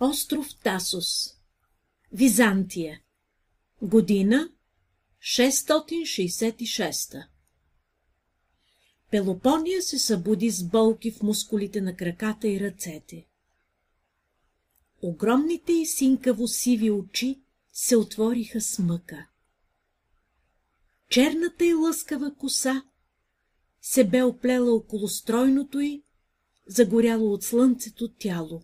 Остров Тасос Византия Година 666 Пелопония се събуди с болки в мускулите на краката и ръцете. Огромните и синкаво сиви очи се отвориха с мъка. Черната и лъскава коса се бе оплела около стройното й, загоряло от слънцето тяло.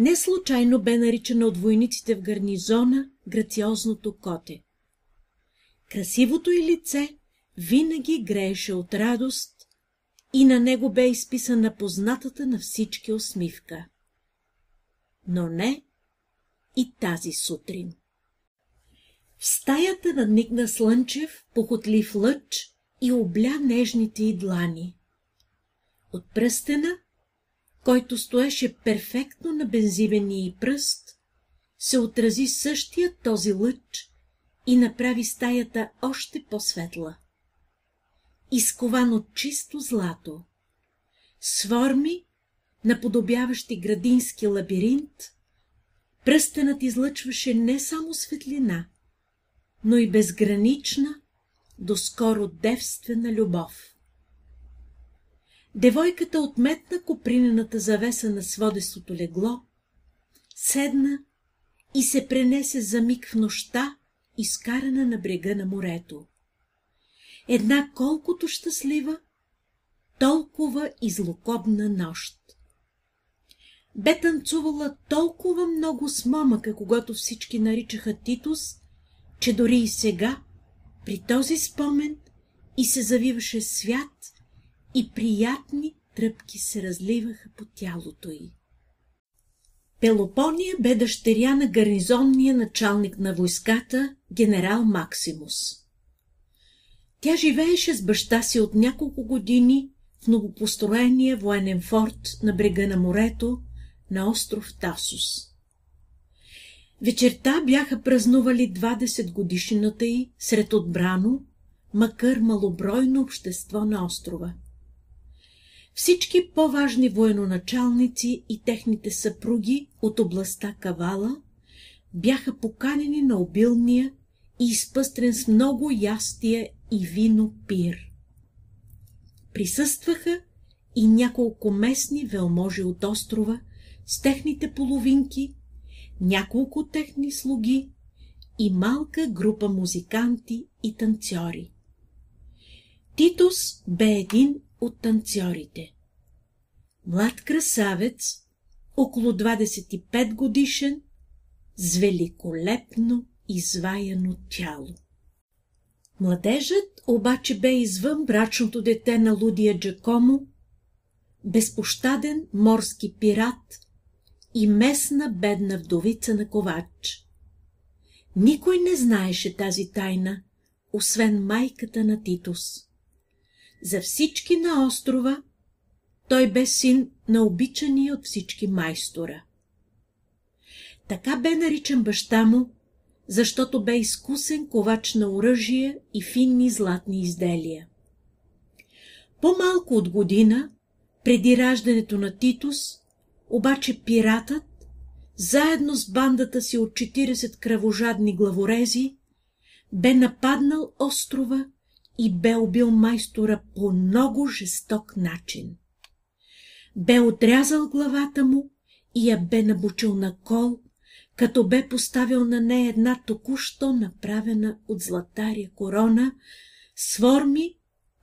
Не случайно бе наричана от войниците в гарнизона грациозното коте. Красивото й лице винаги грееше от радост и на него бе изписана познатата на всички усмивка. Но не и тази сутрин. В стаята надникна Слънчев, похотлив лъч и обля нежните й длани. От пръстена, който стоеше перфектно на бензивения и пръст, се отрази същия този лъч и направи стаята още по-светла. Изкован от чисто злато, с форми, наподобяващи градински лабиринт, пръстенът излъчваше не само светлина, но и безгранична, доскоро девствена любов. Девойката отметна копринената завеса на сводестото легло, седна и се пренесе за миг в нощта, изкарана на брега на морето. Една колкото щастлива, толкова излокобна нощ. Бе танцувала толкова много с момъка, когато всички наричаха Титус, че дори и сега, при този спомен, и се завиваше свят, и приятни тръпки се разливаха по тялото й. Пелопония бе дъщеря на гарнизонния началник на войската, генерал Максимус. Тя живееше с баща си от няколко години в новопостроения военен форт на брега на морето на остров Тасус. Вечерта бяха празнували 20 годишнината й сред отбрано, макар малобройно общество на острова. Всички по-важни военоначалници и техните съпруги от областта Кавала бяха поканени на обилния и изпъстрен с много ястия и вино пир. Присъстваха и няколко местни велможи от острова с техните половинки няколко техни слуги и малка група музиканти и танцори. Титус бе един от танцорите. Млад красавец, около 25 годишен, с великолепно изваяно тяло. Младежът обаче бе извън брачното дете на Лудия Джакомо, безпощаден морски пират, и местна бедна вдовица на ковач. Никой не знаеше тази тайна, освен майката на Титус. За всички на острова той бе син на обичания от всички майстора. Така бе наричан баща му, защото бе изкусен ковач на оръжие и финни златни изделия. По-малко от година, преди раждането на Титус, обаче пиратът, заедно с бандата си от 40 кръвожадни главорези, бе нападнал острова и бе убил майстора по много жесток начин. Бе отрязал главата му и я бе набучил на кол, като бе поставил на нея една току-що направена от златария корона с форми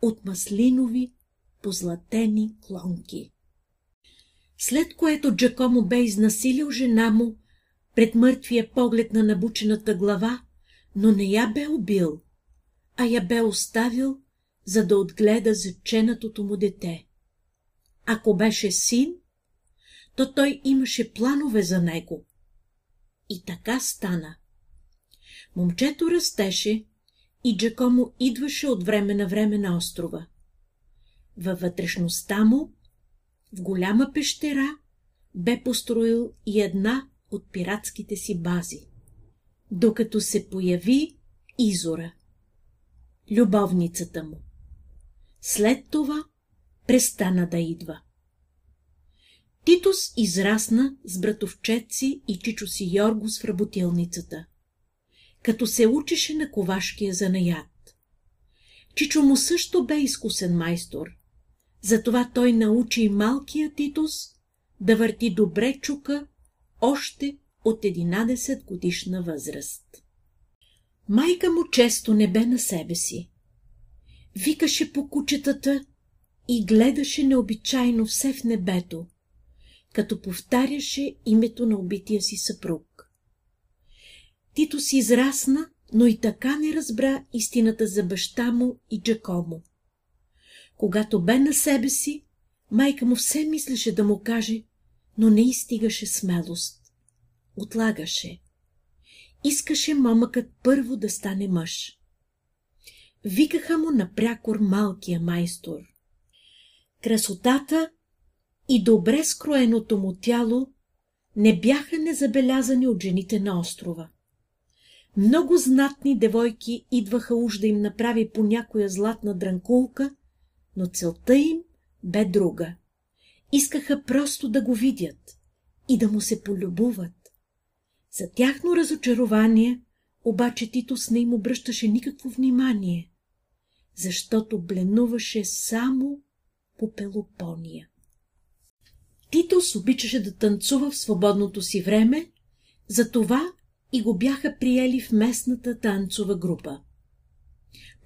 от маслинови позлатени клонки след което Джакомо бе изнасилил жена му пред мъртвия поглед на набучената глава, но не я бе убил, а я бе оставил, за да отгледа заченатото му дете. Ако беше син, то той имаше планове за него. И така стана. Момчето растеше и Джакомо идваше от време на време на острова. Във вътрешността му в голяма пещера бе построил и една от пиратските си бази, докато се появи Изора, любовницата му. След това престана да идва. Титус израсна с братовчет си и чичо си Йоргос в работилницата, като се учеше на ковашкия занаят. Чичо му също бе изкусен майстор, затова той научи и малкия Титус да върти добре чука още от 11 годишна възраст. Майка му често не бе на себе си. Викаше по кучетата и гледаше необичайно все в небето, като повтаряше името на убития си съпруг. Тито си израсна, но и така не разбра истината за баща му и Джакомо. Когато бе на себе си, майка му все мислеше да му каже, но не изстигаше смелост. Отлагаше. Искаше момъкът първо да стане мъж. Викаха му напрякор малкия майстор. Красотата и добре скроеното му тяло не бяха незабелязани от жените на острова. Много знатни девойки идваха уж да им направи по някоя златна дранкулка, но целта им бе друга. Искаха просто да го видят и да му се полюбуват. За тяхно разочарование, обаче Титус не им обръщаше никакво внимание, защото бленуваше само по Пелопония. Титус обичаше да танцува в свободното си време, затова и го бяха приели в местната танцова група.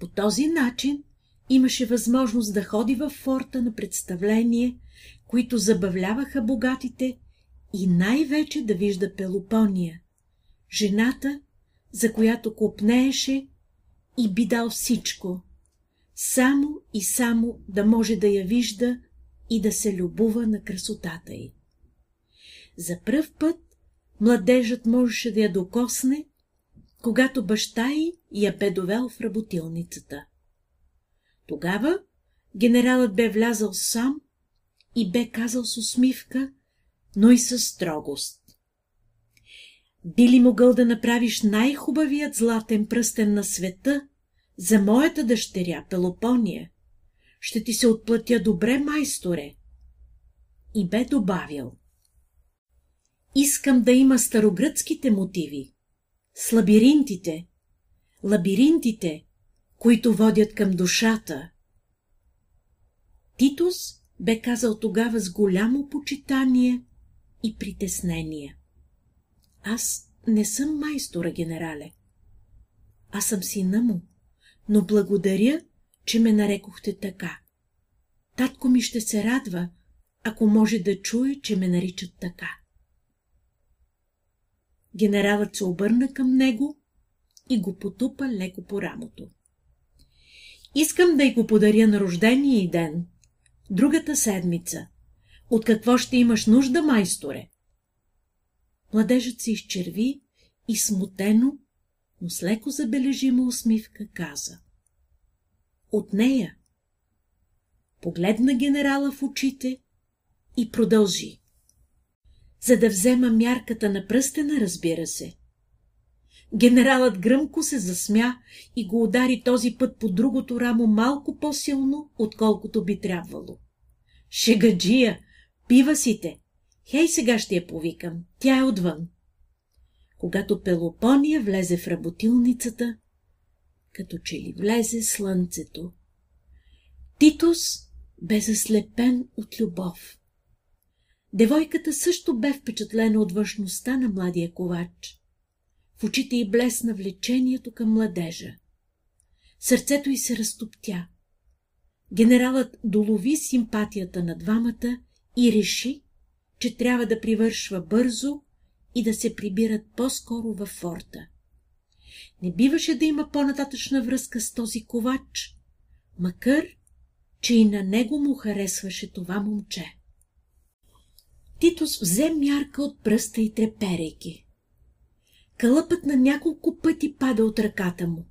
По този начин имаше възможност да ходи във форта на представление, които забавляваха богатите и най-вече да вижда Пелопония, жената, за която копнееше и би дал всичко, само и само да може да я вижда и да се любува на красотата й. За пръв път младежът можеше да я докосне, когато баща й я бе довел в работилницата. Тогава генералът бе влязал сам и бе казал с усмивка, но и със строгост. Би ли могъл да направиш най-хубавият златен пръстен на света за моята дъщеря Пелопония? Ще ти се отплатя добре, майсторе. И бе добавил. Искам да има старогръцките мотиви, с лабиринтите, лабиринтите, които водят към душата. Титус бе казал тогава с голямо почитание и притеснение. Аз не съм майстора, генерале. Аз съм сина му, но благодаря, че ме нарекохте така. Татко ми ще се радва, ако може да чуе, че ме наричат така. Генералът се обърна към него и го потупа леко по рамото. Искам да й го подаря на рождения и ден, другата седмица. От какво ще имаш нужда, майсторе? Младежът се изчерви и смутено, но с леко забележима усмивка каза. От нея. Погледна генерала в очите и продължи. За да взема мярката на пръстена, разбира се. Генералът гръмко се засмя и го удари този път по другото рамо малко по-силно, отколкото би трябвало. Шегаджия, пива си те, Хей, сега ще я повикам. Тя е отвън. Когато Пелопония влезе в работилницата, като че ли влезе слънцето. Титус бе заслепен от любов. Девойката също бе впечатлена от външността на младия ковач. В очите й блесна влечението към младежа. Сърцето й се разтоптя. Генералът долови симпатията на двамата и реши, че трябва да привършва бързо и да се прибират по-скоро във форта. Не биваше да има по-нататъчна връзка с този ковач, макар, че и на него му харесваше това момче. Титус взе мярка от пръста и треперейки. Кълъпът на няколко пъти пада от ръката му.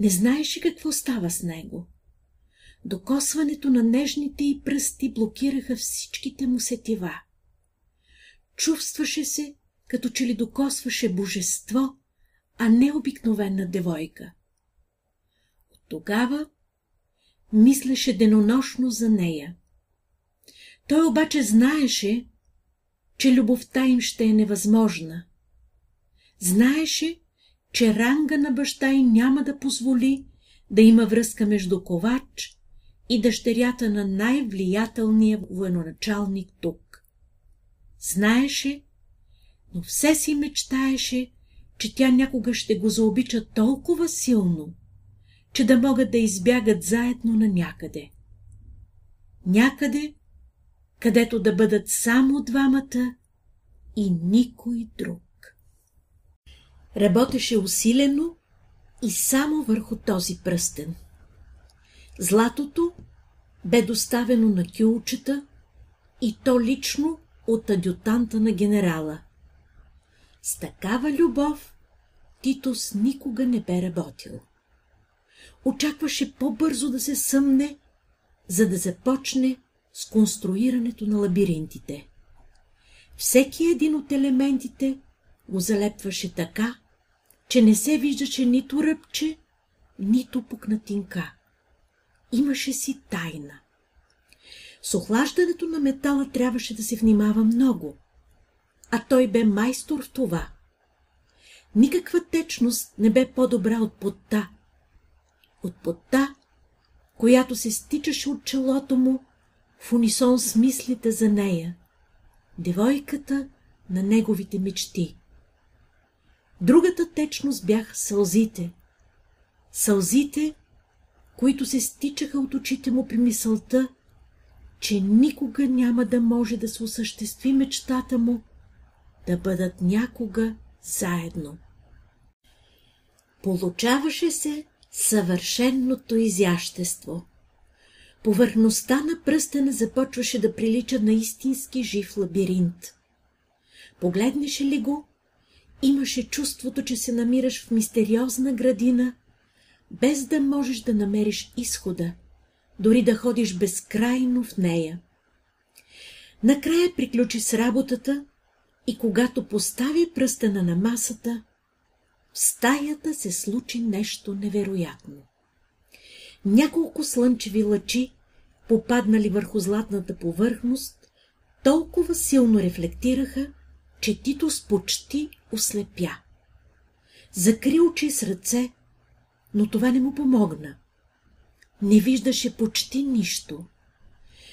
Не знаеше какво става с него. Докосването на нежните и пръсти блокираха всичките му сетива. Чувстваше се, като че ли докосваше божество, а не обикновена девойка. От тогава мислеше денонощно за нея. Той обаче знаеше, че любовта им ще е невъзможна. Знаеше, че ранга на баща й няма да позволи да има връзка между ковач и дъщерята на най-влиятелния военачалник тук. Знаеше, но все си мечтаеше, че тя някога ще го заобича толкова силно, че да могат да избягат заедно на някъде. Някъде, където да бъдат само двамата и никой друг. Работеше усилено и само върху този пръстен. Златото бе доставено на кюлчета и то лично от адютанта на генерала. С такава любов Титос никога не бе работил. Очакваше по-бързо да се съмне, за да започне с конструирането на лабиринтите. Всеки един от елементите го залепваше така, че не се виждаше нито ръбче, нито пукнатинка. Имаше си тайна. С охлаждането на метала трябваше да се внимава много, а той бе майстор в това. Никаква течност не бе по-добра от потта. От потта, която се стичаше от челото му в унисон с мислите за нея, девойката на неговите мечти. Другата течност бяха сълзите. Сълзите, които се стичаха от очите му при мисълта, че никога няма да може да се осъществи мечтата му да бъдат някога заедно. Получаваше се съвършенното изящество. Повърхността на пръстена започваше да прилича на истински жив лабиринт. Погледнеше ли го, имаше чувството, че се намираш в мистериозна градина, без да можеш да намериш изхода, дори да ходиш безкрайно в нея. Накрая приключи с работата и когато постави пръстена на масата, в стаята се случи нещо невероятно. Няколко слънчеви лъчи, попаднали върху златната повърхност, толкова силно рефлектираха, че Титос почти ослепя. Закри очи с ръце, но това не му помогна. Не виждаше почти нищо.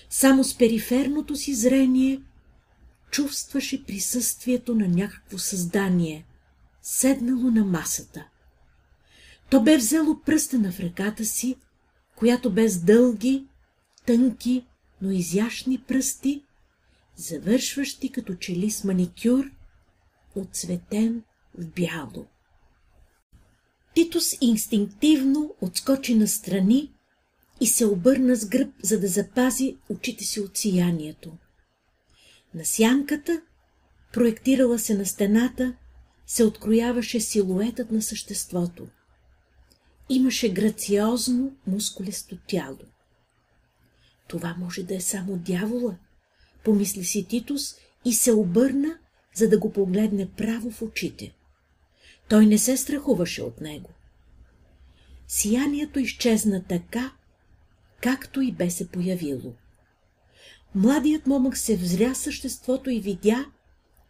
Само с периферното си зрение чувстваше присъствието на някакво създание, седнало на масата. То бе взело пръстена в ръката си, която без дълги, тънки, но изящни пръсти, завършващи като чели с маникюр, отцветен в бяло. Титус инстинктивно отскочи настрани и се обърна с гръб, за да запази очите си от сиянието. На сянката, проектирала се на стената, се открояваше силуетът на съществото. Имаше грациозно, мускулесто тяло. Това може да е само дявола, помисли си Титус и се обърна, за да го погледне право в очите. Той не се страхуваше от него. Сиянието изчезна така, както и бе се появило. Младият момък се взря съществото и видя,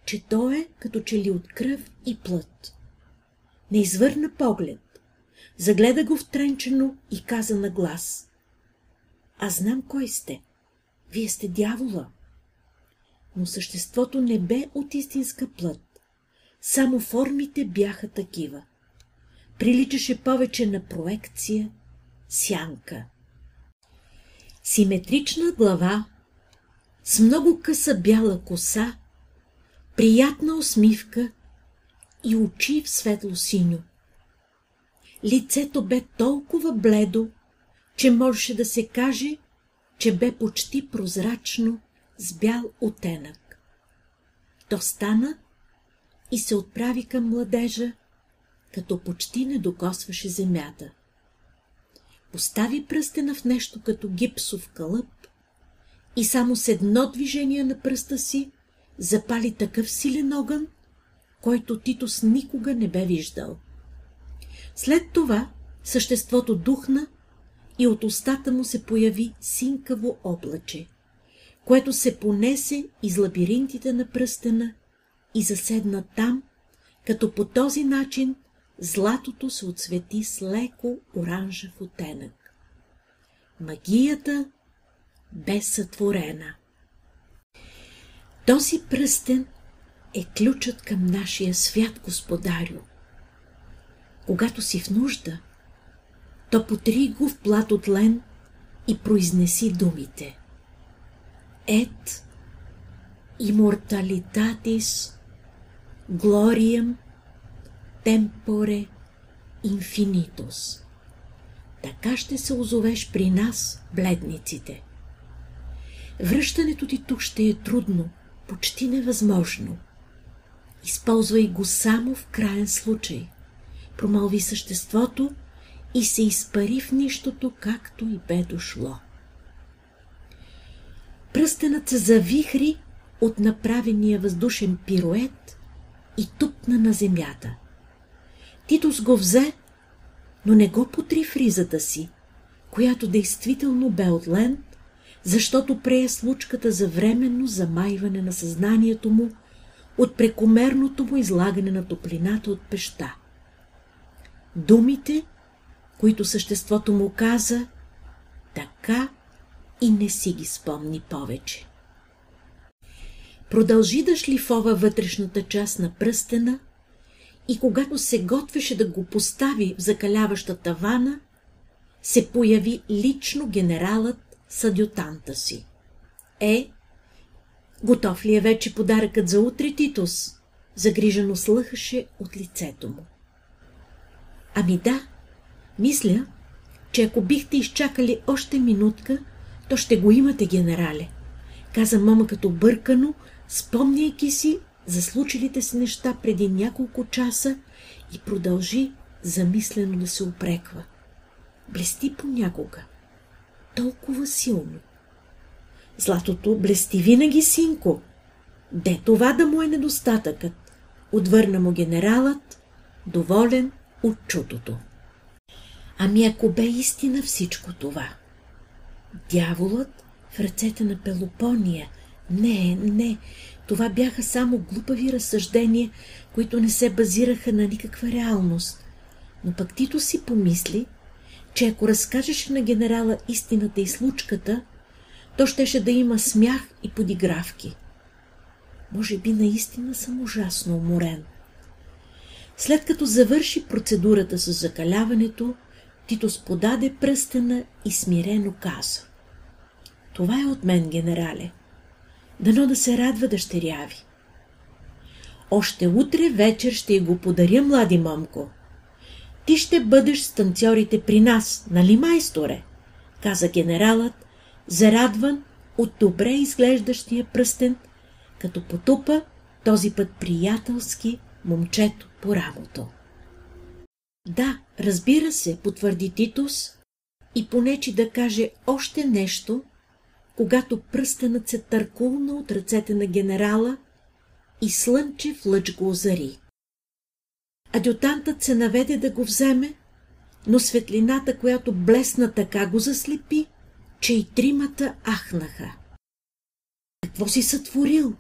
че то е като че ли от кръв и плът. Не извърна поглед, загледа го втренчено и каза на глас. Аз знам кой сте. Вие сте дявола. Но съществото не бе от истинска плът. Само формите бяха такива. Приличаше повече на проекция, сянка. Симетрична глава, с много къса бяла коса, приятна усмивка и очи в светло-синьо. Лицето бе толкова бледо, че можеше да се каже, че бе почти прозрачно с бял оттенък. То стана и се отправи към младежа, като почти не докосваше земята. Постави пръстена в нещо като гипсов кълъп и само с едно движение на пръста си запали такъв силен огън, който Титос никога не бе виждал. След това съществото духна и от устата му се появи синкаво облаче. което се понесе из лабиринтите на пръстена и заседна там, като по този начин златото се отсвети с леко оранжев оттенък. Магията бе сътворена. Този пръстен е ключът към нашия свят, господарю. Когато си в нужда, то потри го в плат от лен и произнеси думите. Ет immortalitatis gloriam темпоре инфинитус. Така ще се озовеш при нас, бледниците. Връщането ти тук ще е трудно, почти невъзможно. Използвай го само в крайен случай. Промълви съществото и се изпари в нищото, както и бе дошло. Пръстенът се завихри от направения въздушен пирует и тупна на земята. Титус го взе, но не го потри в ризата си, която действително бе от лен, защото прее случката за временно замайване на съзнанието му от прекомерното му излагане на топлината от пеща. Думите, които съществото му каза, така и не си ги спомни повече. Продължи да шлифова вътрешната част на пръстена и когато се готвеше да го постави в закаляващата вана, се появи лично генералът с адютанта си. Е, готов ли е вече подаръкът за утре, Титус? Загрижено слъхаше от лицето му. Ами да, мисля, че ако бихте изчакали още минутка, то ще го имате, генерале, каза мама като бъркано, спомняйки си за случилите се неща преди няколко часа и продължи замислено да се опреква. Блести понякога. Толкова силно. Златото блести винаги, синко. Де това да му е недостатъкът? Отвърна му генералът, доволен от чутото. Ами ако бе истина всичко това? Дяволът в ръцете на Пелопония. Не, не, това бяха само глупави разсъждения, които не се базираха на никаква реалност. Но пък Тито си помисли, че ако разкажеше на генерала истината и случката, то щеше да има смях и подигравки. Може би наистина съм ужасно уморен. След като завърши процедурата с закаляването, Тито сподаде пръстена и смирено каза. Това е от мен, генерале. Дано да се радва дъщеря ви. Още утре вечер ще го подаря, млади момко. Ти ще бъдеш с танцорите при нас, нали, майсторе? каза генералът, зарадван от добре изглеждащия пръстен, като потупа този път приятелски момчето по рамото. Да, разбира се, потвърди Титус и понечи да каже още нещо, когато пръстенът се търкулна от ръцете на генерала и слънчев лъч го озари. Адютантът се наведе да го вземе, но светлината, която блесна така го заслепи, че и тримата ахнаха. Какво си сътворил?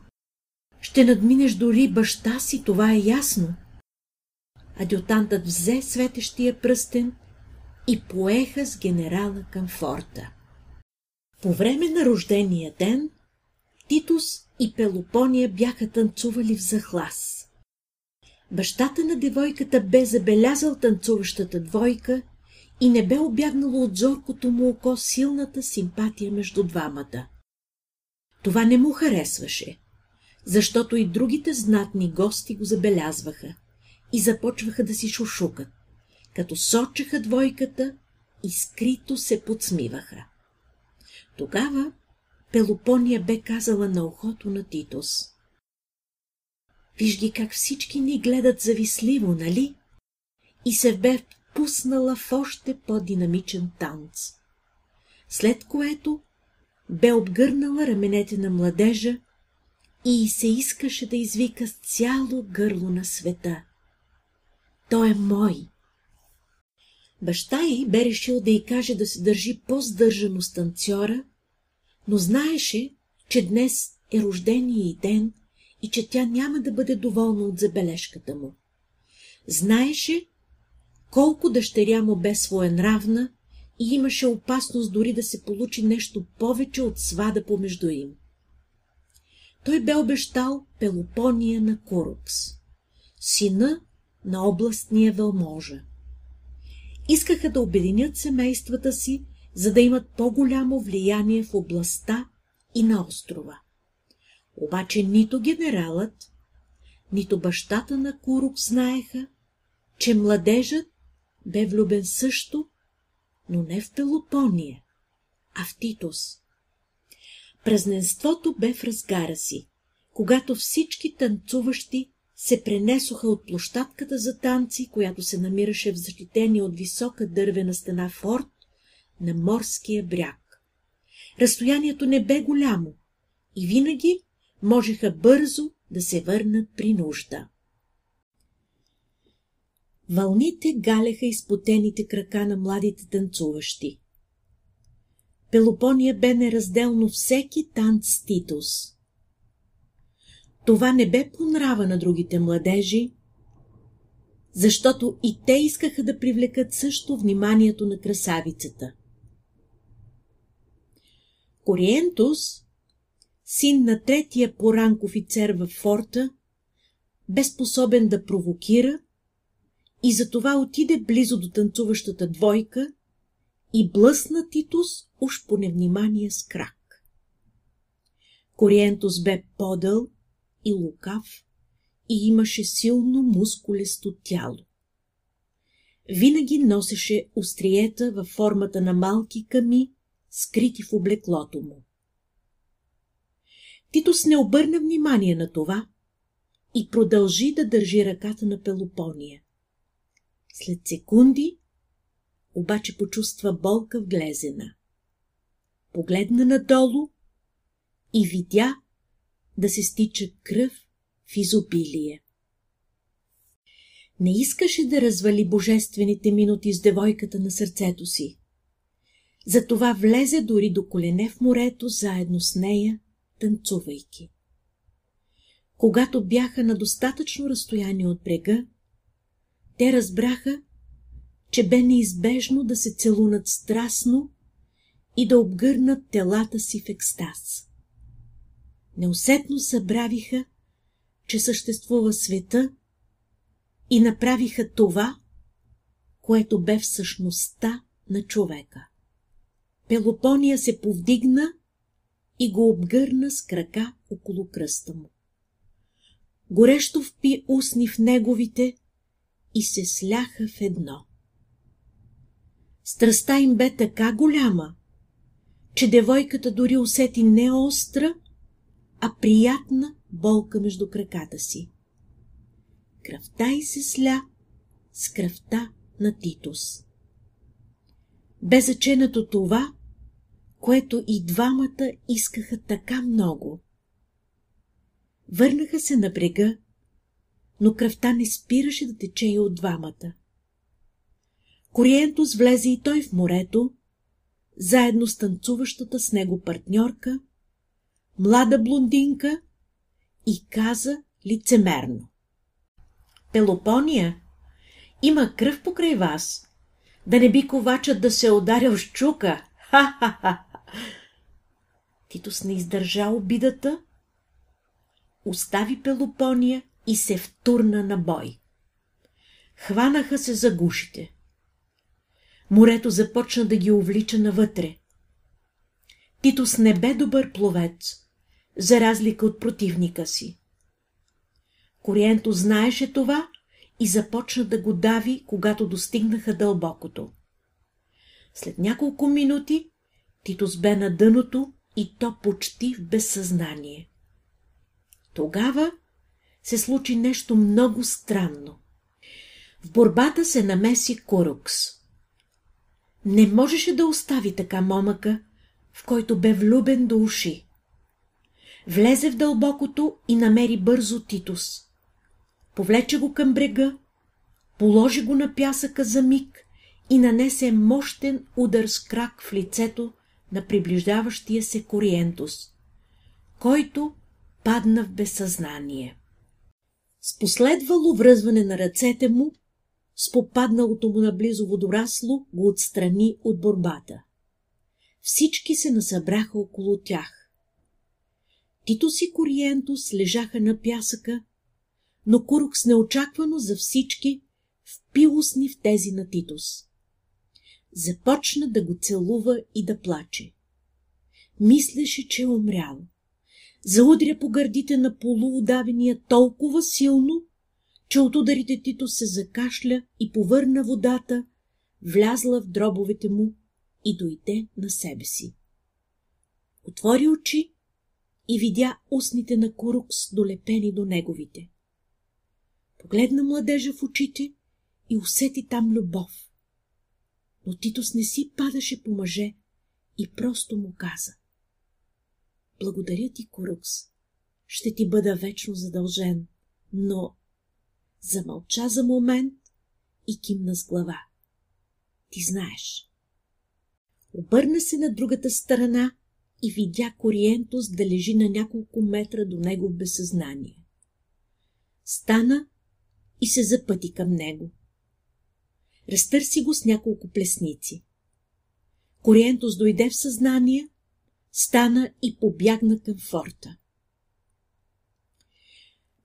Ще надминеш дори баща си, това е ясно. Адютантът взе светещия пръстен и поеха с генерала към форта. По време на рождения ден Титус и Пелопония бяха танцували в захлас. Бащата на девойката бе забелязал танцуващата двойка и не бе обягнало от зоркото му око силната симпатия между двамата. Това не му харесваше, защото и другите знатни гости го забелязваха и започваха да си шушукат, като сочеха двойката и скрито се подсмиваха. Тогава Пелопония бе казала на ухото на Титос. Виж ги как всички ни гледат зависливо, нали? И се бе пуснала в още по-динамичен танц. След което бе обгърнала раменете на младежа и се искаше да извика с цяло гърло на света. Той е мой. Баща й бе решил да й каже да се държи по-здържано с танцора, но знаеше, че днес е рождения и ден и че тя няма да бъде доволна от забележката му. Знаеше, колко дъщеря му бе своенравна и имаше опасност дори да се получи нещо повече от свада помежду им. Той бе обещал Пелопония на Курукс, сина на областния вълможа. Искаха да обединят семействата си, за да имат по-голямо влияние в областта и на острова. Обаче нито генералът, нито бащата на Курук знаеха, че младежът бе влюбен също, но не в Пелопония, а в Титус. Празненството бе в разгара си, когато всички танцуващи се пренесоха от площадката за танци, която се намираше в защитение от висока дървена стена форт на морския бряг. Разстоянието не бе голямо и винаги можеха бързо да се върнат при нужда. Вълните галяха изпотените крака на младите танцуващи. Пелопония бе неразделно всеки танц Титус. Това не бе по нрава на другите младежи, защото и те искаха да привлекат също вниманието на красавицата. Кориентус, син на третия по ранг офицер във форта, бе способен да провокира и затова отиде близо до танцуващата двойка и блъсна Титус уж по невнимание с крак. Кориентус бе подъл и лукав и имаше силно мускулесто тяло. Винаги носеше остриета във формата на малки ками, скрити в облеклото му. Титус не обърна внимание на това и продължи да държи ръката на Пелопония. След секунди обаче почувства болка в глезена. Погледна надолу и видя да се стича кръв в изобилие. Не искаше да развали божествените минути с девойката на сърцето си. Затова влезе дори до колене в морето заедно с нея, танцувайки. Когато бяха на достатъчно разстояние от брега, те разбраха, че бе неизбежно да се целунат страстно и да обгърнат телата си в екстаз. Неусетно събравиха, че съществува света и направиха това, което бе в същността на човека. Пелопония се повдигна и го обгърна с крака около кръста му. Горещо впи устни в неговите и се сляха в едно. Страста им бе така голяма, че девойката дори усети не остра, а приятна болка между краката си. Кръвта й се сля с кръвта на Титус. Бе заченато това, което и двамата искаха така много. Върнаха се на брега, но кръвта не спираше да тече и от двамата. Кориентус влезе и той в морето, заедно с танцуващата с него партньорка, млада блондинка, и каза лицемерно. Пелопония, има кръв покрай вас. Да не би ковачът да се е ударил с чука. Ха-ха-ха! Титус не издържа обидата, остави Пелопония и се втурна на бой. Хванаха се за гушите. Морето започна да ги увлича навътре. Титус не бе добър пловец, за разлика от противника си. Кориенто знаеше това и започна да го дави, когато достигнаха дълбокото. След няколко минути Титус бе на дъното и то почти в безсъзнание. Тогава се случи нещо много странно. В борбата се намеси Курукс. Не можеше да остави така момъка, в който бе влюбен до уши. Влезе в дълбокото и намери бързо Титус. Повлече го към брега, положи го на пясъка за миг и нанесе мощен удар с крак в лицето на приближаващия се Кориентус. който падна в безсъзнание. С последвало връзване на ръцете му, с попадналото му наблизо водорасло, го отстрани от борбата. Всички се насъбраха около тях. Титос и Кориентус лежаха на пясъка, но Курукс неочаквано за всички впилосни в тези на Титус. Започна да го целува и да плаче. Мислеше, че е умрял. Заудря по гърдите на полуудавения толкова силно, че от ударите Тито се закашля и повърна водата, влязла в дробовете му и дойде на себе си. Отвори очи и видя устните на Курукс долепени до неговите. Погледна младежа в очите и усети там любов. Но Титос не си падаше по мъже и просто му каза. Благодаря ти, Курукс. Ще ти бъда вечно задължен, но... Замълча за момент и кимна с глава. Ти знаеш. Обърна се на другата страна и видя Кориентус да лежи на няколко метра до него в безсъзнание. Стана и се запъти към него. Разтърси го с няколко плесници. Кориентус дойде в съзнание, стана и побягна към форта.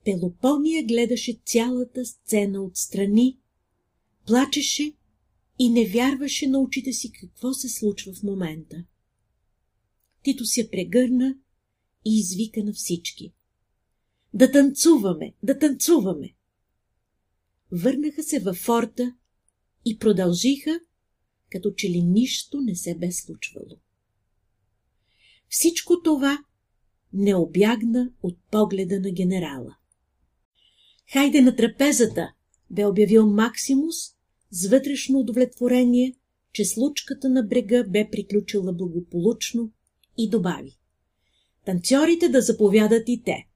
Пелопония гледаше цялата сцена отстрани, плачеше и не вярваше на очите си какво се случва в момента. Тито се прегърна и извика на всички. Да танцуваме, да танцуваме! Върнаха се във форта и продължиха, като че ли нищо не се бе случвало. Всичко това не обягна от погледа на генерала. Хайде на трапезата, бе обявил Максимус с вътрешно удовлетворение, че случката на брега бе приключила благополучно и добави. Танцорите да заповядат и те.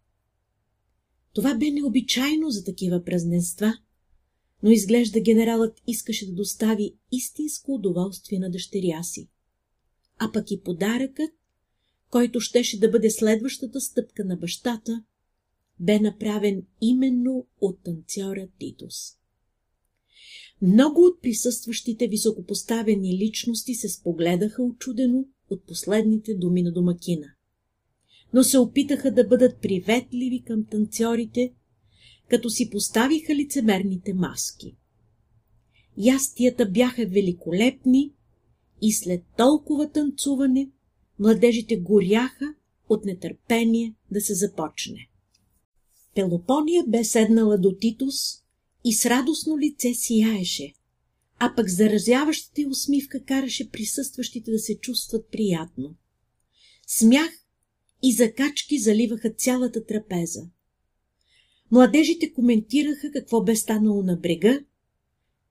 Това бе необичайно за такива празненства, но изглежда генералът искаше да достави истинско удоволствие на дъщеря си. А пък и подаръкът, който щеше да бъде следващата стъпка на бащата, бе направен именно от танцора Титус. Много от присъстващите високопоставени личности се спогледаха очудено от последните думи на домакина. Но се опитаха да бъдат приветливи към танцорите, като си поставиха лицемерните маски. Ястията бяха великолепни и след толкова танцуване младежите горяха от нетърпение да се започне. Пелопония бе седнала до Титус и с радостно лице сияеше, а пък заразяващата усмивка караше присъстващите да се чувстват приятно. Смях и закачки заливаха цялата трапеза. Младежите коментираха какво бе станало на брега,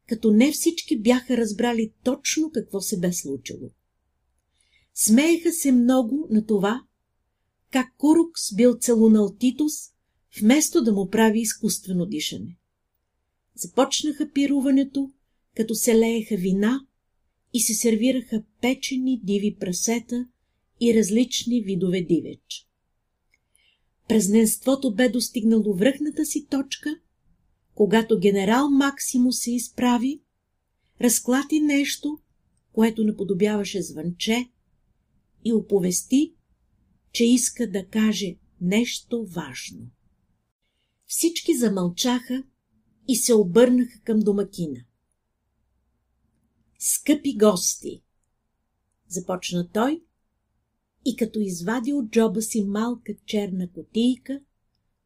като не всички бяха разбрали точно какво се бе случило. Смееха се много на това, как Курукс бил целунал Титус, вместо да му прави изкуствено дишане. Започнаха пируването, като се лееха вина и се сервираха печени диви прасета и различни видове дивеч. Празненството бе достигнало връхната си точка, когато генерал Максимо се изправи, разклати нещо, което наподобяваше звънче, и оповести, че иска да каже нещо важно. Всички замълчаха и се обърнаха към домакина. Скъпи гости! Започна той и като извади от джоба си малка черна котийка,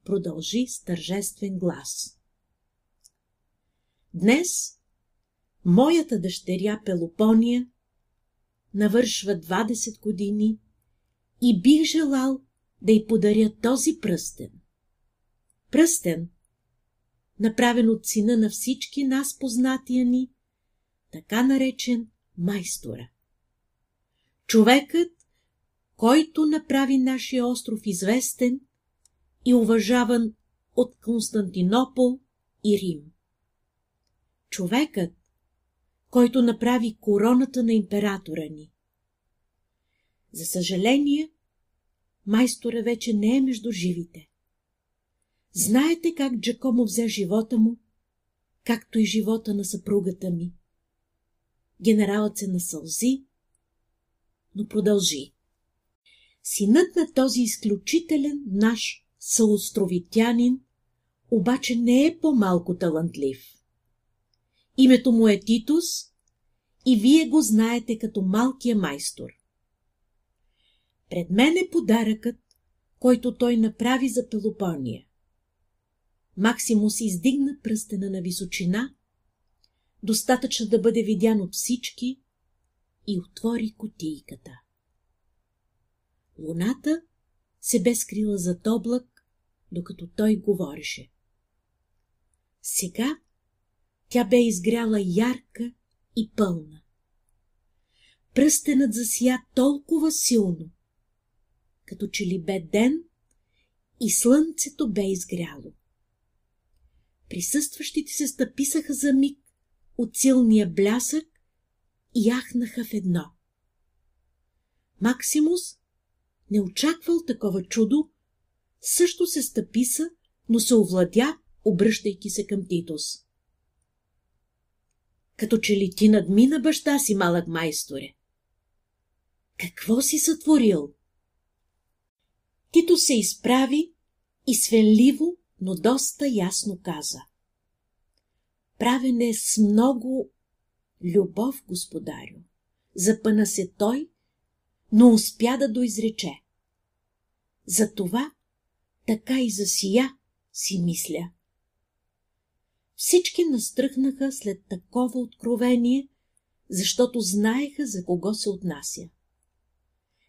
продължи с тържествен глас. Днес моята дъщеря Пелопония навършва 20 години и бих желал да й подаря този пръстен. Пръстен, направен от сина на всички нас познатия ни, така наречен майстора. Човекът, който направи нашия остров известен и уважаван от Константинопол и Рим. Човекът, който направи короната на императора ни. За съжаление, майстора вече не е между живите. Знаете как Джакомо взе живота му, както и живота на съпругата ми. Генералът се насълзи, но продължи. Синът на този изключителен наш съостровитянин обаче не е по-малко талантлив. Името му е Титус и вие го знаете като малкия майстор. Пред мен е подаръкът, който той направи за Пелопония. Максимус издигна пръстена на височина, достатъчно да бъде видян от всички, и отвори котийката. Луната се бе скрила зад облак, докато той говореше. Сега тя бе изгряла ярка и пълна. Пръстенът засия толкова силно, като че ли бе ден и слънцето бе изгряло. Присъстващите се стъписаха за миг от силния блясък и яхнаха в едно. Максимус не очаквал такова чудо, също се стъписа, но се овладя, обръщайки се към Титус. Като че ли ти надмина баща си, малък майсторе? Какво си сътворил? Тито се изправи и свенливо, но доста ясно каза. Правене с много любов, господарю. Запъна се той, но успя да доизрече. Затова така и засия, си мисля. Всички настръхнаха след такова откровение, защото знаеха за кого се отнася.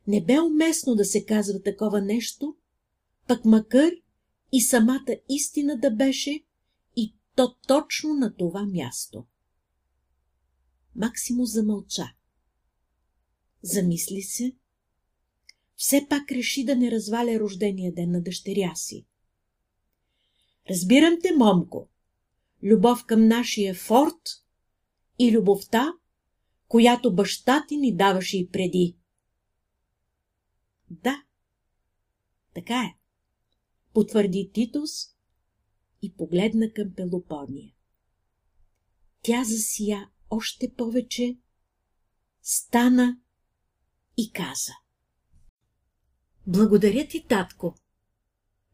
Не бе уместно да се казва такова нещо, пък макар и самата истина да беше, то точно на това място. Максимо замълча. Замисли се. Все пак реши да не разваля рождения ден на дъщеря си. Разбирам те, момко. Любов към нашия форт и любовта, която баща ти ни даваше и преди. Да, така е, потвърди Титус и погледна към Пелопония. Тя засия още повече, стана и каза. Благодаря ти, татко.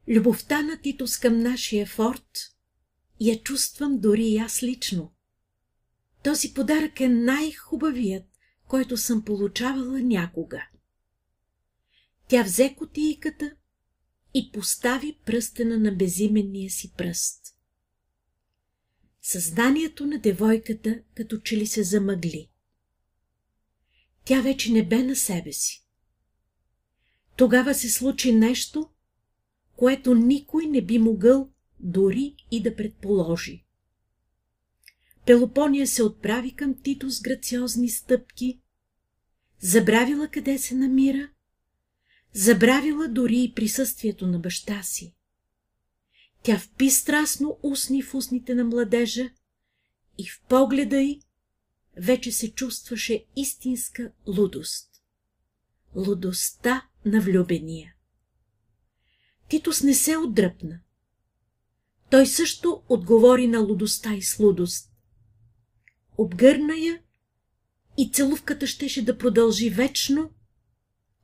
Любовта на Титус към нашия форт я чувствам дори и аз лично. Този подарък е най-хубавият, който съм получавала някога. Тя взе котийката и постави пръстена на безименния си пръст. Съзнанието на девойката като че ли се замъгли. Тя вече не бе на себе си. Тогава се случи нещо, което никой не би могъл дори и да предположи. Пелопония се отправи към Тито с грациозни стъпки, забравила къде се намира, забравила дори и присъствието на баща си. Тя впи страстно устни в устните на младежа и в погледа й вече се чувстваше истинска лудост. Лудостта на влюбения. Титус не се отдръпна. Той също отговори на лудостта и с лудост. Обгърна я и целувката щеше да продължи вечно,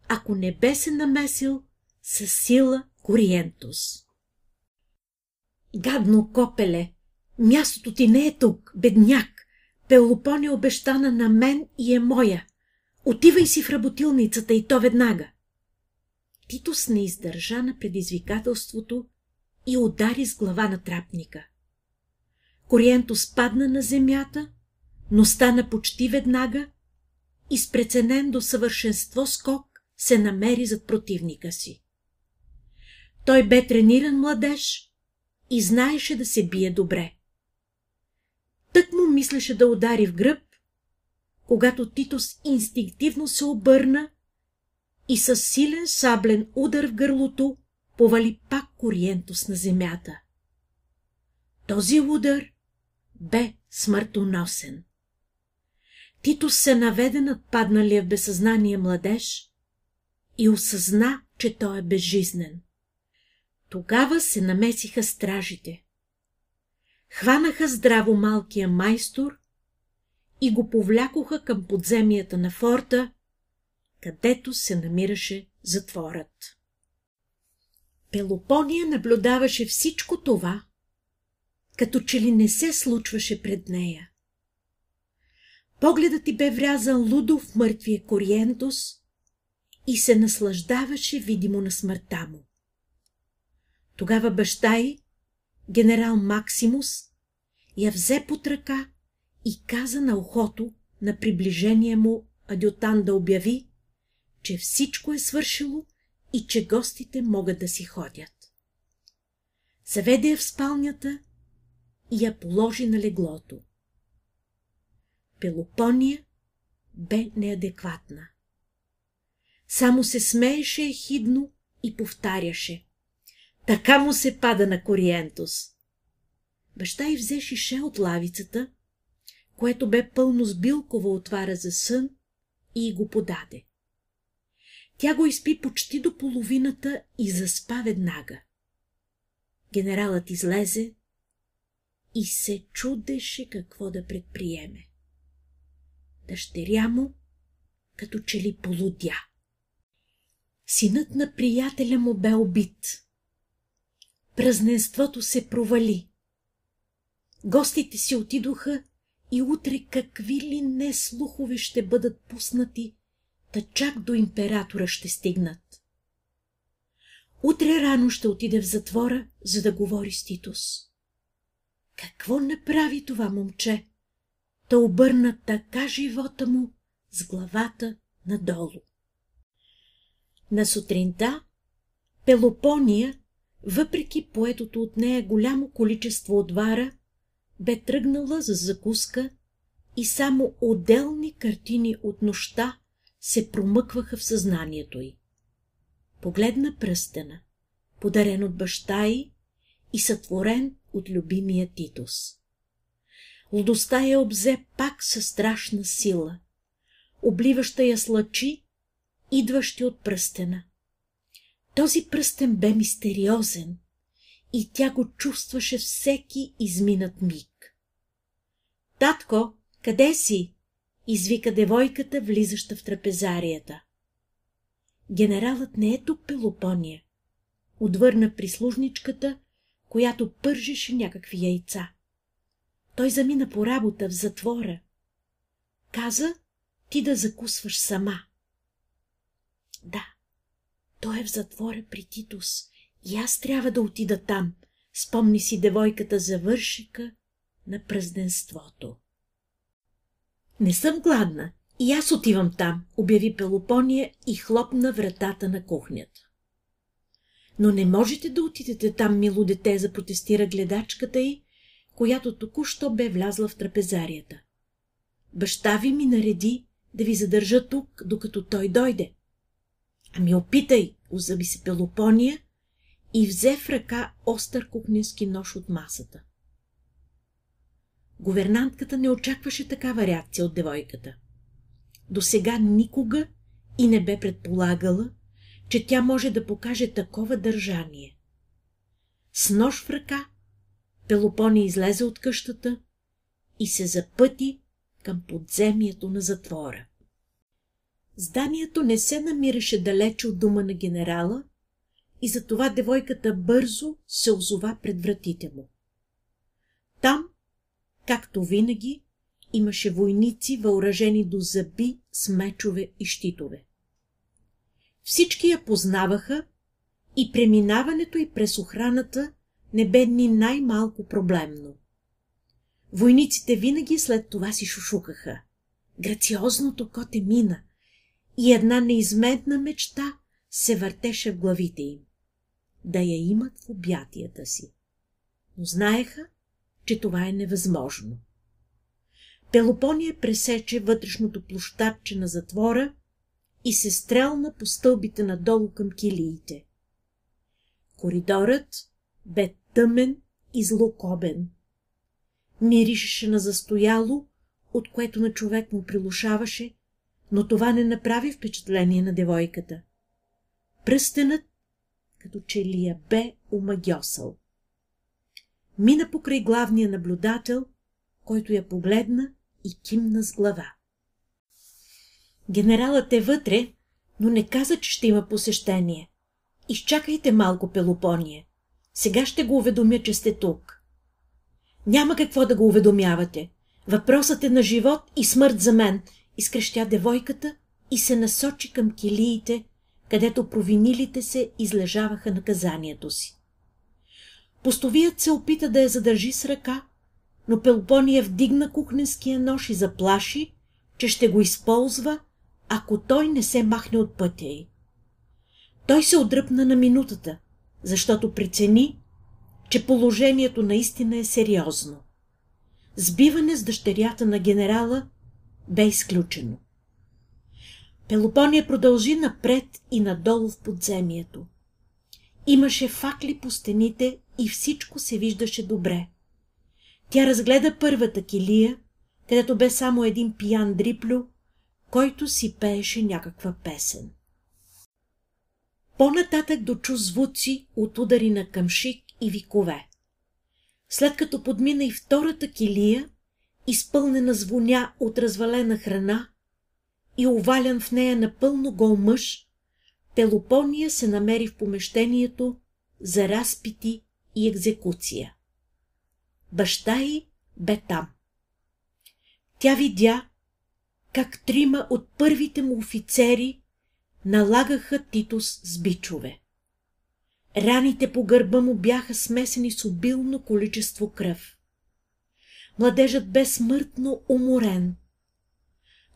ако не бе се намесил със сила Кориентус. Гадно копеле, мястото ти не е тук, бедняк. Пелопон е обещана на мен и е моя. Отивай си в работилницата и то веднага. Титус не издържа на предизвикателството и удари с глава на трапника. Кориенто спадна на земята, но стана почти веднага и с преценен до съвършенство скок се намери зад противника си. Той бе трениран младеж и знаеше да се бие добре. Тък му мислеше да удари в гръб, когато Титус инстинктивно се обърна и със силен саблен удар в гърлото повали пак Кориентус на земята. Този удар бе смъртоносен. Титус се наведе над падналия в безсъзнание младеж и осъзна, че той е безжизнен. Тогава се намесиха стражите. Хванаха здраво малкия майстор и го повлякоха към подземията на форта, където се намираше затворът. Пелопония наблюдаваше всичко това, като че ли не се случваше пред нея. Погледът ти бе врязан лудо в мъртвия Кориентус и се наслаждаваше видимо на смъртта му. Тогава баща й, генерал Максимус, я взе под ръка и каза на ухото на приближение му адютан да обяви, че всичко е свършило и че гостите могат да си ходят. Заведе я в спалнята и я положи на леглото. Пелопония бе неадекватна. Само се смееше ехидно и повтаряше. Така му се пада на Кориентус. Баща й взе шише от лавицата, което бе пълно с билкова отвара за сън и го подаде. Тя го изпи почти до половината и заспа веднага. Генералът излезе и се чудеше какво да предприеме. Дъщеря му като че ли полудя. Синът на приятеля му бе убит. Празненството се провали. Гостите си отидоха и утре какви ли не слухове ще бъдат пуснати, та чак до императора ще стигнат. Утре рано ще отиде в затвора, за да говори с Титус. Какво направи това момче? Та обърна така живота му с главата надолу. На сутринта Пелопония, въпреки поетото от нея голямо количество отвара, бе тръгнала за закуска и само отделни картини от нощта се промъкваха в съзнанието й. Погледна пръстена, подарен от баща й и сътворен от любимия Титус. Лудостта я обзе пак със страшна сила, обливаща я с лъчи, идващи от пръстена. Този пръстен бе мистериозен и тя го чувстваше всеки изминат миг. Татко, къде си? извика девойката, влизаща в трапезарията. Генералът не е тук, Пелопония, отвърна прислужничката, която пържеше някакви яйца. Той замина по работа в затвора. Каза ти да закусваш сама. Да, той е в затвора при Титус и аз трябва да отида там, спомни си девойката за вършика на празденството. Не съм гладна. И аз отивам там, обяви Пелопония и хлопна вратата на кухнята. Но не можете да отидете там, мило дете, запротестира гледачката й, която току-що бе влязла в трапезарията. Баща ви ми нареди да ви задържа тук, докато той дойде. Ами опитай, озъби се Пелопония и взе в ръка остър кухненски нож от масата. Говернантката не очакваше такава реакция от девойката. До сега никога и не бе предполагала, че тя може да покаже такова държание. С нож в ръка Пелопони излезе от къщата и се запъти към подземието на затвора. Зданието не се намираше далече от дома на генерала и затова девойката бързо се озова пред вратите му. Там Както винаги, имаше войници, въоръжени до зъби с мечове и щитове. Всички я познаваха и преминаването и през охраната не бе ни най-малко проблемно. Войниците винаги след това си шушукаха. Грациозното коте мина и една неизменна мечта се въртеше в главите им. Да я имат в обятията си. Но знаеха, че това е невъзможно. Пелопония пресече вътрешното площадче на затвора и се стрелна по стълбите надолу към килиите. Коридорът бе тъмен и злокобен. Миришеше на застояло, от което на човек му прилушаваше, но това не направи впечатление на девойката. пръстенът, като че ли я бе умагьосал. Мина покрай главния наблюдател, който я погледна и кимна с глава. Генералът е вътре, но не каза, че ще има посещение. Изчакайте малко, Пелопония. Сега ще го уведомя, че сте тук. Няма какво да го уведомявате. Въпросът е на живот и смърт за мен, изкрещя девойката и се насочи към килиите, където провинилите се излежаваха наказанието си. Постовият се опита да я задържи с ръка, но Пелопония вдигна кухненския нож и заплаши, че ще го използва, ако той не се махне от пътя й. Той се отдръпна на минутата, защото прецени, че положението наистина е сериозно. Сбиване с дъщерята на генерала бе изключено. Пелопония продължи напред и надолу в подземието. Имаше факли по стените и всичко се виждаше добре. Тя разгледа първата килия, където бе само един пиян дриплю, който си пееше някаква песен. По-нататък дочу звуци от удари на къмшик и викове. След като подмина и втората килия, изпълнена с воня от развалена храна и овалян в нея напълно гол мъж, Пелопония се намери в помещението за разпити и екзекуция. Баща й бе там. Тя видя, как трима от първите му офицери налагаха Титус с бичове. Раните по гърба му бяха смесени с обилно количество кръв. Младежът бе смъртно уморен,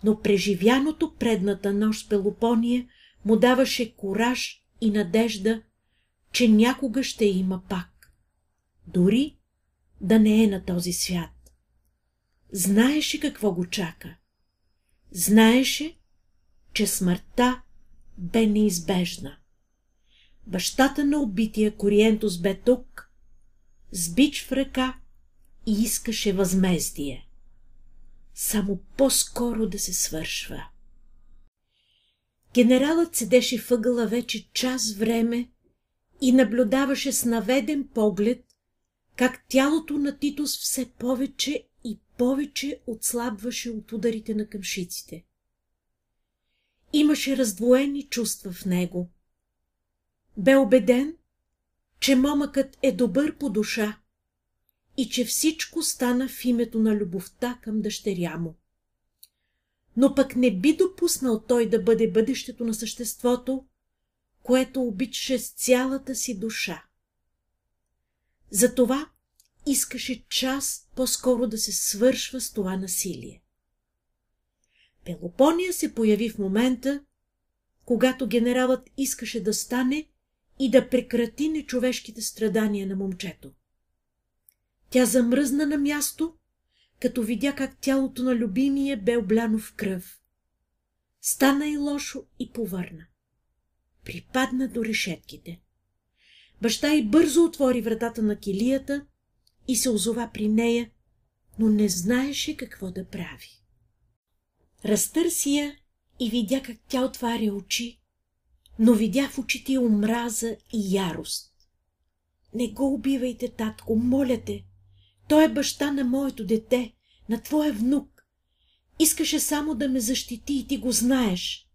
но преживяното предната нощ Пелопония му даваше кораж и надежда, че някога ще има пак. Дори да не е на този свят. Знаеше какво го чака. Знаеше, че смъртта бе неизбежна. Бащата на убития Кориентус бе тук, с бич в ръка и искаше възмездие. Само по-скоро да се свършва. Генералът седеше въгъла вече час време и наблюдаваше с наведен поглед, как тялото на Титус все повече и повече отслабваше от ударите на къмшиците. Имаше раздвоени чувства в него. Бе убеден, че момъкът е добър по душа и че всичко стана в името на любовта към дъщеря му. Но пък не би допуснал той да бъде бъдещето на съществото, което обичаше с цялата си душа. Затова искаше час по-скоро да се свършва с това насилие. Пелопония се появи в момента, когато генералът искаше да стане и да прекрати нечовешките страдания на момчето. Тя замръзна на място, като видя как тялото на любимия бе обляно в кръв. Стана и лошо и повърна. Припадна до решетките. Баща й бързо отвори вратата на килията и се озова при нея, но не знаеше какво да прави. Разтърси я и видя как тя отваря очи, но видя в очите омраза и ярост. Не го убивайте, татко, моля те. Той е баща на моето дете, на твоя внук. Искаше само да ме защити и ти го знаеш.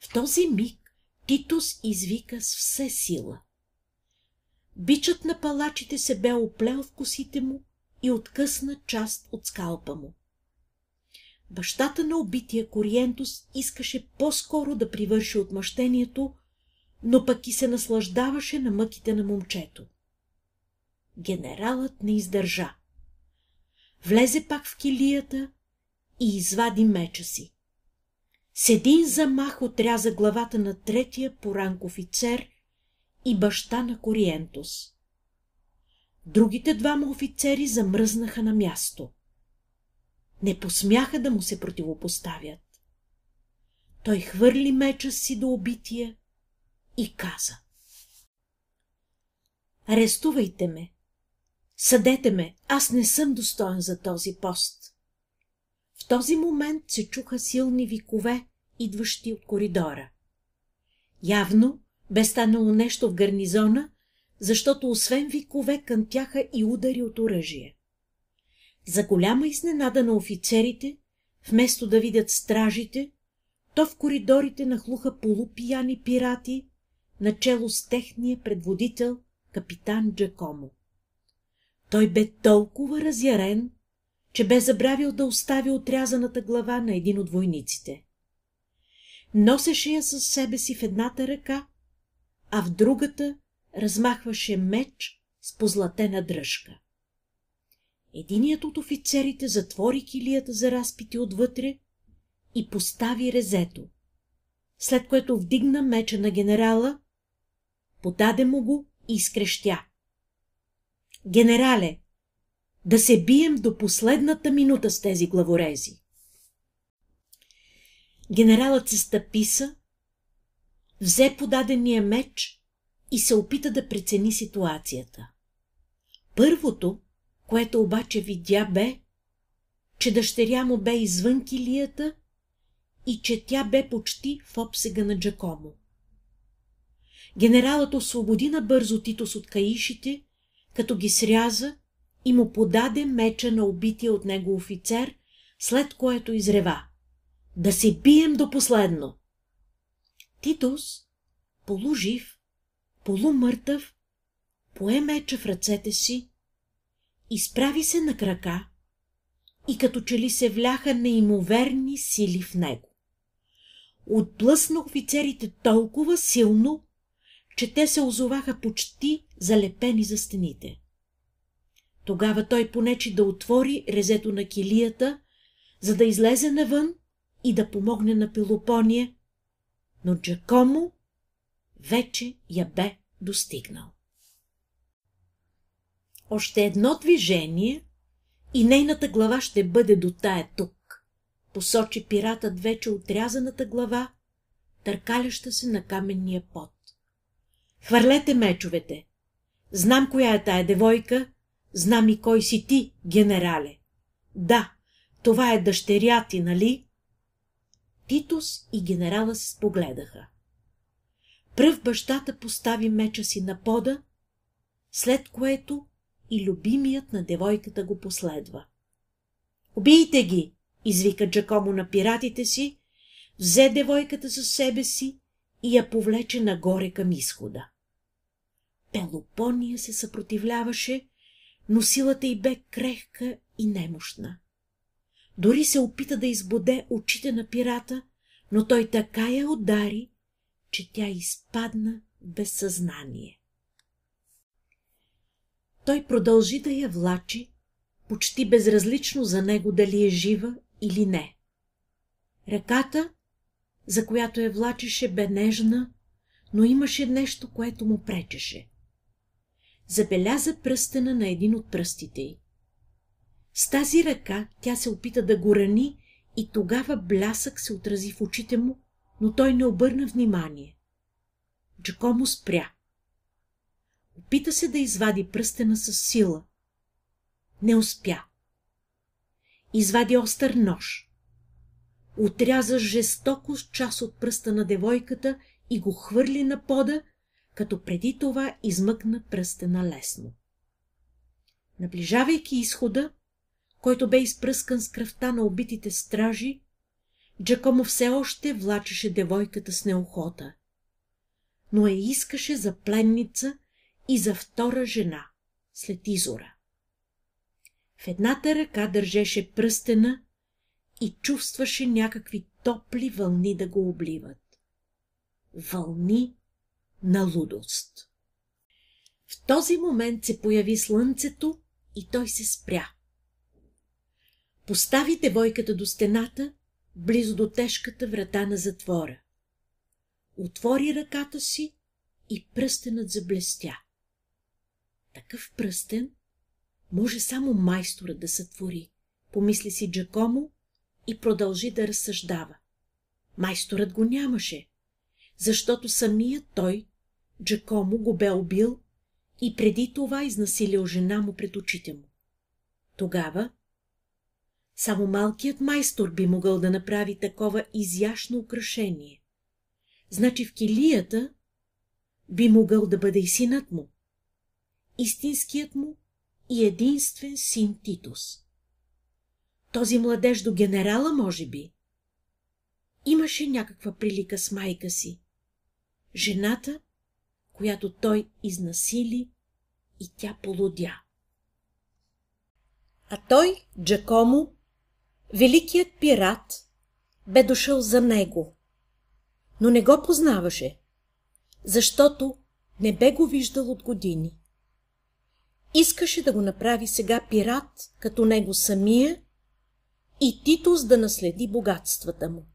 В този миг Титус извика с все сила. Бичът на палачите се бе оплел в косите му и откъсна част от скалпа му. Бащата на убития Кориентус искаше по-скоро да привърши отмъщението, но пък и се наслаждаваше на мъките на момчето. Генералът не издържа. Влезе пак в килията и извади меча си. С един замах отряза главата на третия поранг офицер и баща на Кориентус. Другите двама офицери замръзнаха на място не посмяха да му се противопоставят. Той хвърли меча си до убития и каза. Арестувайте ме. Съдете ме, аз не съм достоен за този пост. В този момент се чуха силни викове, идващи от коридора. Явно Бе станало нещо в гарнизона, защото освен викове кънтяха и удари от оръжие. За голяма изненада на офицерите, вместо да видят стражите, то в коридорите нахлуха полупияни пирати, начело с техния предводител, капитан Джакомо. Той бе толкова разярен, че бе забравил да остави отрязаната глава на един от войниците. Носеше я със себе си в едната ръка, а в другата размахваше меч с позлатена дръжка. Единият от офицерите затвори килията за разпити отвътре и постави резето, след което вдигна меча на генерала, подаде му го и изкрещя. Генерале, да се бием до последната минута с тези главорези. Генералът се стъписа, взе подадения меч и се опита да прецени ситуацията. Първото, което обаче видя бе, че дъщеря му бе извън килията и че тя бе почти в обсега на Джакомо. Генералът освободи набързо Титос от каишите, като ги сряза и му подаде меча на убития от него офицер, след което изрева. Да се бием до последно! Титус, полужив, полумъртъв, пое меча в ръцете си, изправи се на крака и като че ли се вляха неимоверни сили в него. Отблъсна офицерите толкова силно, че те се озоваха почти залепени за стените. Тогава той понечи да отвори резето на килията, за да излезе навън и да помогне на Пелопония, но Джакомо вече я бе достигнал. Още едно движение и нейната глава ще бъде до тая тук, посочи пиратът вече отрязаната глава, търкаляща се на каменния пот. Хвърлете мечовете. Знам коя е тая девойка, знам и кой си ти, генерале. Да, това е дъщеря ти, нали? Титус и генерала се спогледаха. Пръв бащата постави меча си на пода, след което и любимият на девойката го последва. Убийте ги! извика Джакомо на пиратите си, взе девойката със себе си и я повлече нагоре към изхода. Пелопония се съпротивляваше, но силата й бе крехка и немощна. Дори се опита да избуде очите на пирата, но той така я удари, че тя изпадна без съзнание. Той продължи да я влачи, почти безразлично за него дали е жива или не. Ръката, за която я влачеше, бе нежна, но имаше нещо, което му пречеше. Забеляза пръстена на един от пръстите й. С тази ръка тя се опита да го рани и тогава блясък се отрази в очите му, но той не обърна внимание. Джакомо спря. Опита се да извади пръстена с сила. Не успя. Извади остър нож. Отряза жестоко с част от пръста на девойката и го хвърли на пода, като преди това измъкна пръстена лесно. Наближавайки изхода, който бе изпръскан с кръвта на убитите стражи, Джакомо все още влачеше девойката с неохота, но я искаше за пленница и за втора жена, след изора. В едната ръка държеше пръстена и чувстваше някакви топли вълни да го обливат. Вълни на лудост. В този момент се появи слънцето и той се спря. Постави девойката до стената, близо до тежката врата на затвора. Отвори ръката си и пръстенът заблестя. Такъв пръстен може само майсторът да сътвори, помисли си Джакомо и продължи да разсъждава. Майсторът го нямаше, защото самият той, Джакомо, го бе убил и преди това изнасилил жена му пред очите му. Тогава само малкият майстор би могъл да направи такова изящно украшение. Значи в килията би могъл да бъде и синът му. Истинският му и единствен син Титус. Този младеж до генерала, може би. Имаше някаква прилика с майка си. Жената, която той изнасили и тя полудя. А той, Джакомо, великият пират, бе дошъл за него, но не го познаваше, защото не бе го виждал от години. Искаше да го направи сега пират, като него самия, и Титус да наследи богатствата му.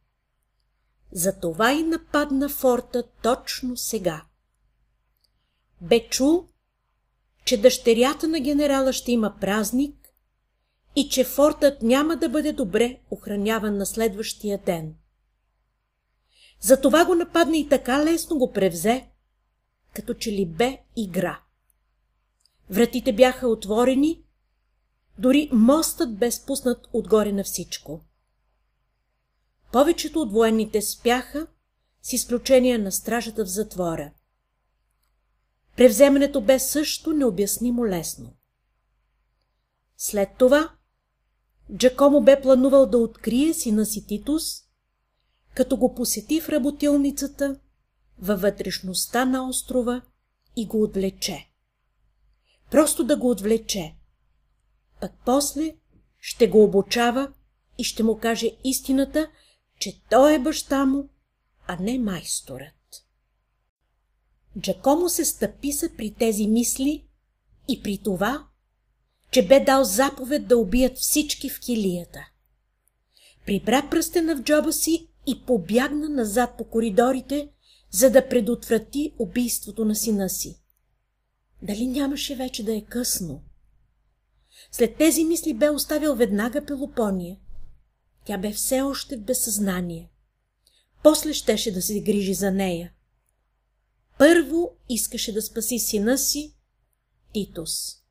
Затова и нападна форта точно сега. Бе чул, че дъщерята на генерала ще има празник и че фортът няма да бъде добре охраняван на следващия ден. Затова го нападна и така лесно го превзе, като че ли бе игра. Вратите бяха отворени, дори мостът бе спуснат отгоре на всичко. Повечето от военните спяха, с изключение на стражата в затвора. Превземането бе също необяснимо лесно. След това Джакомо бе планувал да открие сина си Титус, като го посети в работилницата във вътрешността на острова и го отвлече. Просто да го отвлече. Пък после ще го обучава и ще му каже истината, че той е баща му, а не майсторът. Джакомо се стъписа при тези мисли и при това, че бе дал заповед да убият всички в килията. Прибра пръстена в джоба си и побягна назад по коридорите, за да предотврати убийството на сина си. Дали нямаше вече да е късно? След тези мисли бе оставил веднага Пелопония. Тя бе все още в безсъзнание. После щеше да се грижи за нея. Първо искаше да спаси сина си, Титус.